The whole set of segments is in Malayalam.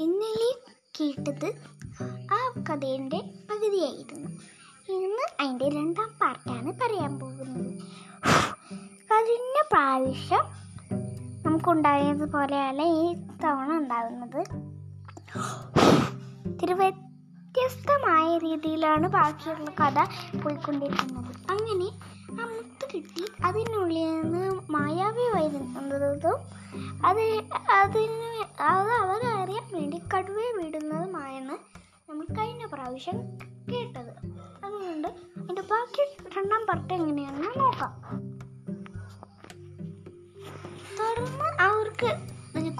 ഇന്നലെ കേട്ടത് ആ കഥയുടെ പകുതിയായിരുന്നു. ഇന്ന് അതിന്റെ രണ്ടാം പാർട്ടാണ് പറയാൻ പോകുന്നത്. കഴിഞ്ഞ പ്രാവശ്യം നമുക്കുണ്ടായതുപോലെയല്ല ഈ തവണ ഉണ്ടാകുന്നത്? ഇത്തിരി വ്യത്യസ്തമായ രീതിയിലാണ് ബാക്കിയുള്ള കഥ പോയിക്കൊണ്ടിരിക്കുന്നത്. അങ്ങനെ കിട്ടി. അതിനുള്ളിൽ നിന്ന് മായാവി വരുന്നതും അത് അതിന് അത് അവരറിയാൻ വേണ്ടി കടുവയെ വിടുന്നതുമായാണ് നമ്മൾ കഴിഞ്ഞ പ്രാവശ്യം കേട്ടത്. അതുകൊണ്ട് അതിന്റെ ബാക്കി രണ്ടാം പാർട്ട് എങ്ങനെയാണെന്ന് നോക്കാം. തുടർന്ന് അവർക്ക്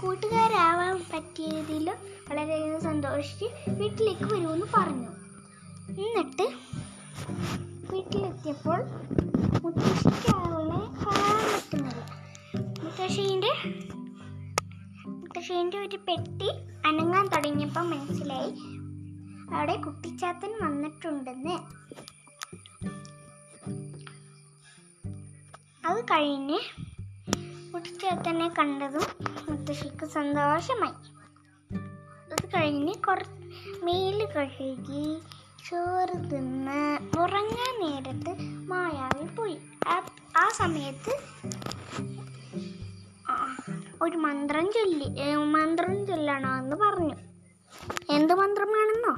കൂട്ടുകാരാവാൻ പറ്റിയതിൽ വളരെയധികം സന്തോഷിച്ച് വീട്ടിലേക്ക് വരുമെന്ന് പറഞ്ഞു. എന്നിട്ട് വീട്ടിലെത്തിയപ്പോൾ മുത്തശ്ശിക്ക് അവളെ മുത്തശ്ശീന്റെ മുത്തശ്ശീന്റെ ഒരു പെട്ടി അനങ്ങാൻ തുടങ്ങിയപ്പോൾ മനസ്സിലായി അവിടെ കുട്ടിച്ചാത്തൻ വന്നിട്ടുണ്ടെന്ന്. അത് കഴിഞ്ഞ് കുട്ടിച്ചാത്തനെ കണ്ടതും മുത്തശ്ശിക്ക് സന്തോഷമായി. അത് കഴിഞ്ഞ് കുറ മേൽ കഴുകി ചോറ് തിന്ന് ഉറങ്ങാൻ മന്ത്രം ചൊല്ലി മന്ത്രം ചൊല്ലണോ എന്ന് പറഞ്ഞു. എന്ത് മന്ത്രമാണെന്നോ?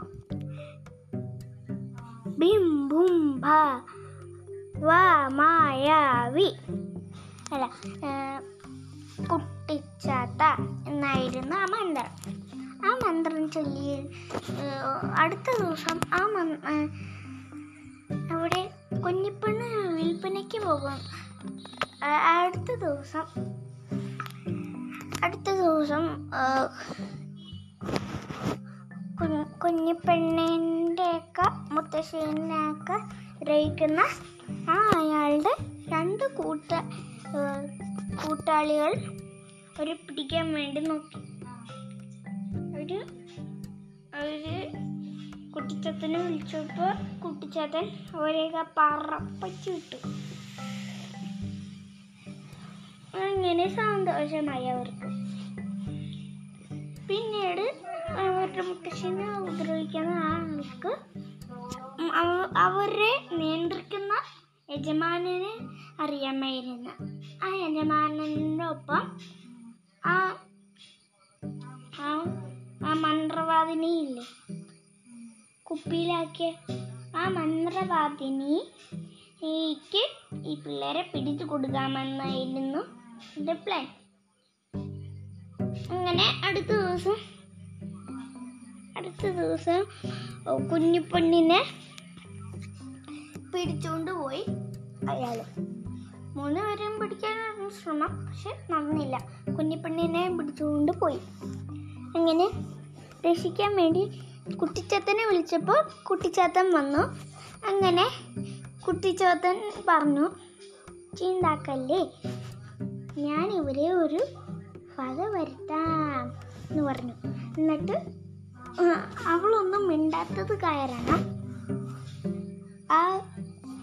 ബിം ഭും ഭ മായാവി. അല്ല കുട്ടിച്ചാത്ത എന്നായിരുന്നു ആ മന്ത്രം. ആ മന്ത്രം ചൊല്ലി അടുത്ത ദിവസം ആ അവിടെ കുഞ്ഞിപ്പെണ്ണ് വിൽപ്പനയ്ക്ക് പോകും. അടുത്ത ദിവസം അടുത്ത ദിവസം കുഞ്ഞിപ്പെണ്ണിന്റെയൊക്കെ മുത്തശ്ശീനെയൊക്കെ ഗ്രഹിക്കുന്ന ആ അയാളുടെ രണ്ട് കൂട്ട കൂട്ടാളികൾ ഒരു പിടിക്കാൻ വേണ്ടി നോക്കി. ഒരു ഒരു കുട്ടിച്ചത്തനെ വിളിച്ചപ്പോൾ കുട്ടിച്ചത്തൻ അവരെയൊക്കെ പറപ്പച്ചു വിട്ടു. അങ്ങനെ സന്തോഷമായി അവർക്ക്. പിന്നീട് മുത്തശ്ശിനെ ഉപദ്രവിക്കുന്ന ആൾക്ക് അവരെ നിയന്ത്രിക്കുന്ന യജമാനനെ അറിയാമായിരുന്നു. ആ യജമാനന്റെ ഒപ്പം ആ ആ- മന്ത്രവാദിനി മന്ത്രവാദിനിയില്ലേ? കുപ്പിയിലാക്കിയ ആ മന്ത്രവാദിനി ഈ പിള്ളേരെ പിടിച്ചു കൊടുക്കാമെന്നായിരുന്നു എന്റെ പ്ലാൻ അങ്ങനെ അടുത്ത ദിവസം അടുത്ത ദിവസം കുഞ്ഞിപ്പെണ്ണിനെ പിടിച്ചുകൊണ്ട് പോയി അയാൾ. മൂന്ന് പേരെയും പിടിക്കാനായിരുന്നു ശ്രമം പക്ഷെ നടന്നില്ല. കുഞ്ഞിപ്പെണ്ണിനെ പിടിച്ചുകൊണ്ട് പോയി. അങ്ങനെ രക്ഷിക്കാൻ വേണ്ടി കുട്ടിച്ചാത്തനെ വിളിച്ചപ്പോൾ കുട്ടിച്ചാത്തൻ വന്നു. അങ്ങനെ കുട്ടിച്ചാത്തൻ പറഞ്ഞു ചീന്താക്കല്ലേ? ഞാൻ ഇവരെ ഒരു വക വരുത്താം എന്ന് പറഞ്ഞു. എന്നിട്ട് അവളൊന്നും മിണ്ടാത്തത് കയറണം ആ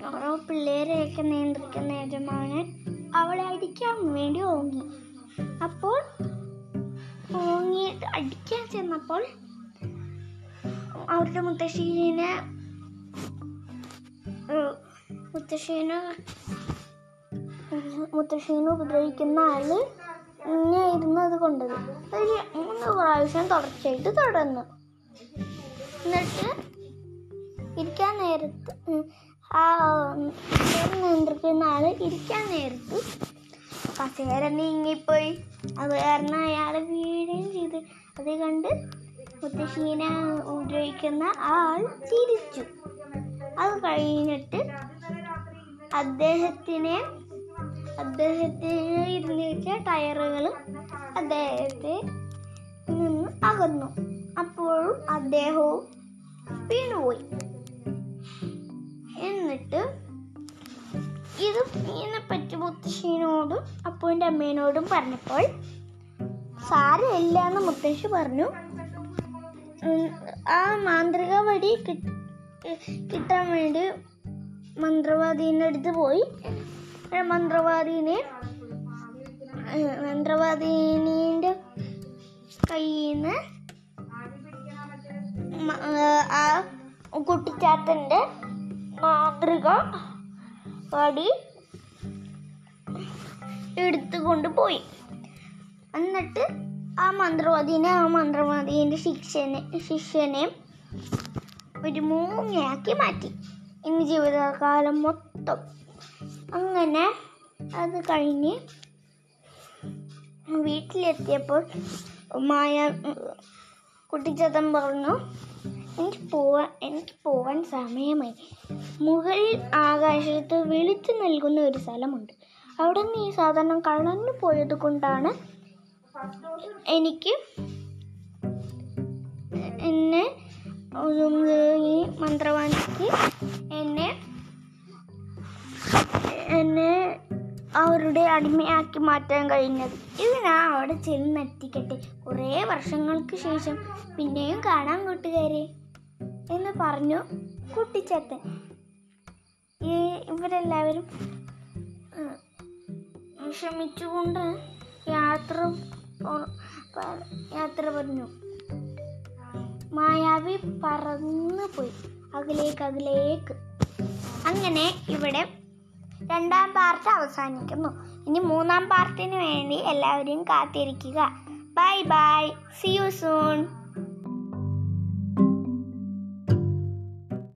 ഓരോ പിള്ളേരെയൊക്കെ നിയന്ത്രിക്കുന്ന യജമാനൻ അവളെ അടിക്കാൻ വേണ്ടി ഓങ്ങി. അപ്പോൾ ഓങ്ങി അടിക്കാൻ ചെന്നപ്പോൾ അവരുടെ മുത്തശ്ശീനെ മുത്തശ്ശീനെ മുത്തശ്ശീനെ ഉപദ്രവിക്കുന്ന ആൾ ഇങ്ങനെയായിരുന്നു അത് കൊണ്ടത് ഒരു മൂന്ന് പ്രാവശ്യം തുടർച്ചയായിട്ട് തുടർന്നു എന്നിട്ട് ഇരിക്കാൻ നേരത്ത് ആ നിയന്ത്രിക്കുന്ന ആൾ ഇരിക്കാൻ നേരത്ത് കസേര നീങ്ങിപ്പോയി. അത് കാരണം അയാൾ വീഴുകയും ചെയ്ത്. അത് കണ്ട് മുത്തശ്ശീനെ ഉപയോഗിക്കുന്ന ആൾ ചിരിച്ചു. അത് കഴിഞ്ഞിട്ട് അദ്ദേഹത്തിനെ അദ്ദേഹത്തിന് ഇരുന്നിരിച്ച ടയറുകളും അദ്ദേഹത്തെ നിന്ന് അകന്നു. അപ്പോഴും അദ്ദേഹവും വീണുപോയി. എന്നിട്ട് ഇത് ഇതിനെപ്പറ്റി മുത്തശ്ശീനോടും അപ്പുവിന്റെ അമ്മേനോടും പറഞ്ഞപ്പോൾ സാരമില്ല എന്ന് മുത്തശ്ശി പറഞ്ഞു. ആ മാന്ത്രിക വടി കിട്ടാൻ വേണ്ടി മന്ത്രവാദീന്റെ അടുത്ത് പോയി. മന്ത്രവാദീനെ. മന്ത്രവാദീനിന്റെ കയ്യിൽ നിന്ന് ആ കുട്ടിച്ചാത്തന്റെ മാതൃക പടി എടുത്തുകൊണ്ട് പോയി എന്നിട്ട് ആ മന്ത്രവാദിനെ ആ മന്ത്രവാദീന്റെ ശിക്ഷനെ ശിഷ്യനെ ഒരു മൂങ്ങയാക്കി മാറ്റി. ഇനി ജീവിതകാലം മൊത്തം അങ്ങനെ അത് കഴിഞ്ഞ് വീട്ടിലെത്തിയപ്പോൾ മായ കുട്ടിച്ചതൻ പറഞ്ഞു എനിക്ക് പോവാൻ എനിക്ക് പോവാൻ സമയമായി. മുകളിൽ ആകാശത്ത് വിളിച്ചു നൽകുന്ന ഒരു സ്ഥലമുണ്ട്. അവിടെ നിന്ന് ഈ സാധനം കളഞ്ഞു പോയത് കൊണ്ടാണ് എനിക്ക് എന്നെ ഈ മന്ത്രവാദിക്ക് എന്നെ എന്നെ അവരുടെ അടിമയാക്കി മാറ്റാൻ കഴിഞ്ഞത്. ഇത് ഞാൻ അവിടെ ചെന്നെത്തിക്കട്ടെ കുറേ വർഷങ്ങൾക്ക് ശേഷം പിന്നെയും കാണാൻ കൂട്ടുകാരെ എന്ന് പറഞ്ഞു കുട്ടിച്ചത്തൻ ഈ ഇവരെല്ലാവരും വിഷമിച്ചുകൊണ്ട് യാത്ര യാത്ര പറഞ്ഞു. മായാവി പറന്നു പോയി അകലേക്ക് അകലേക്ക്. അങ്ങനെ ഇവിടെ രണ്ടാം പാർട്ട് അവസാനിക്കുന്നു. ഇനി മൂന്നാം പാർട്ടിന് വേണ്ടി എല്ലാവരും കാത്തിരിക്കുക. Bye bye see you soon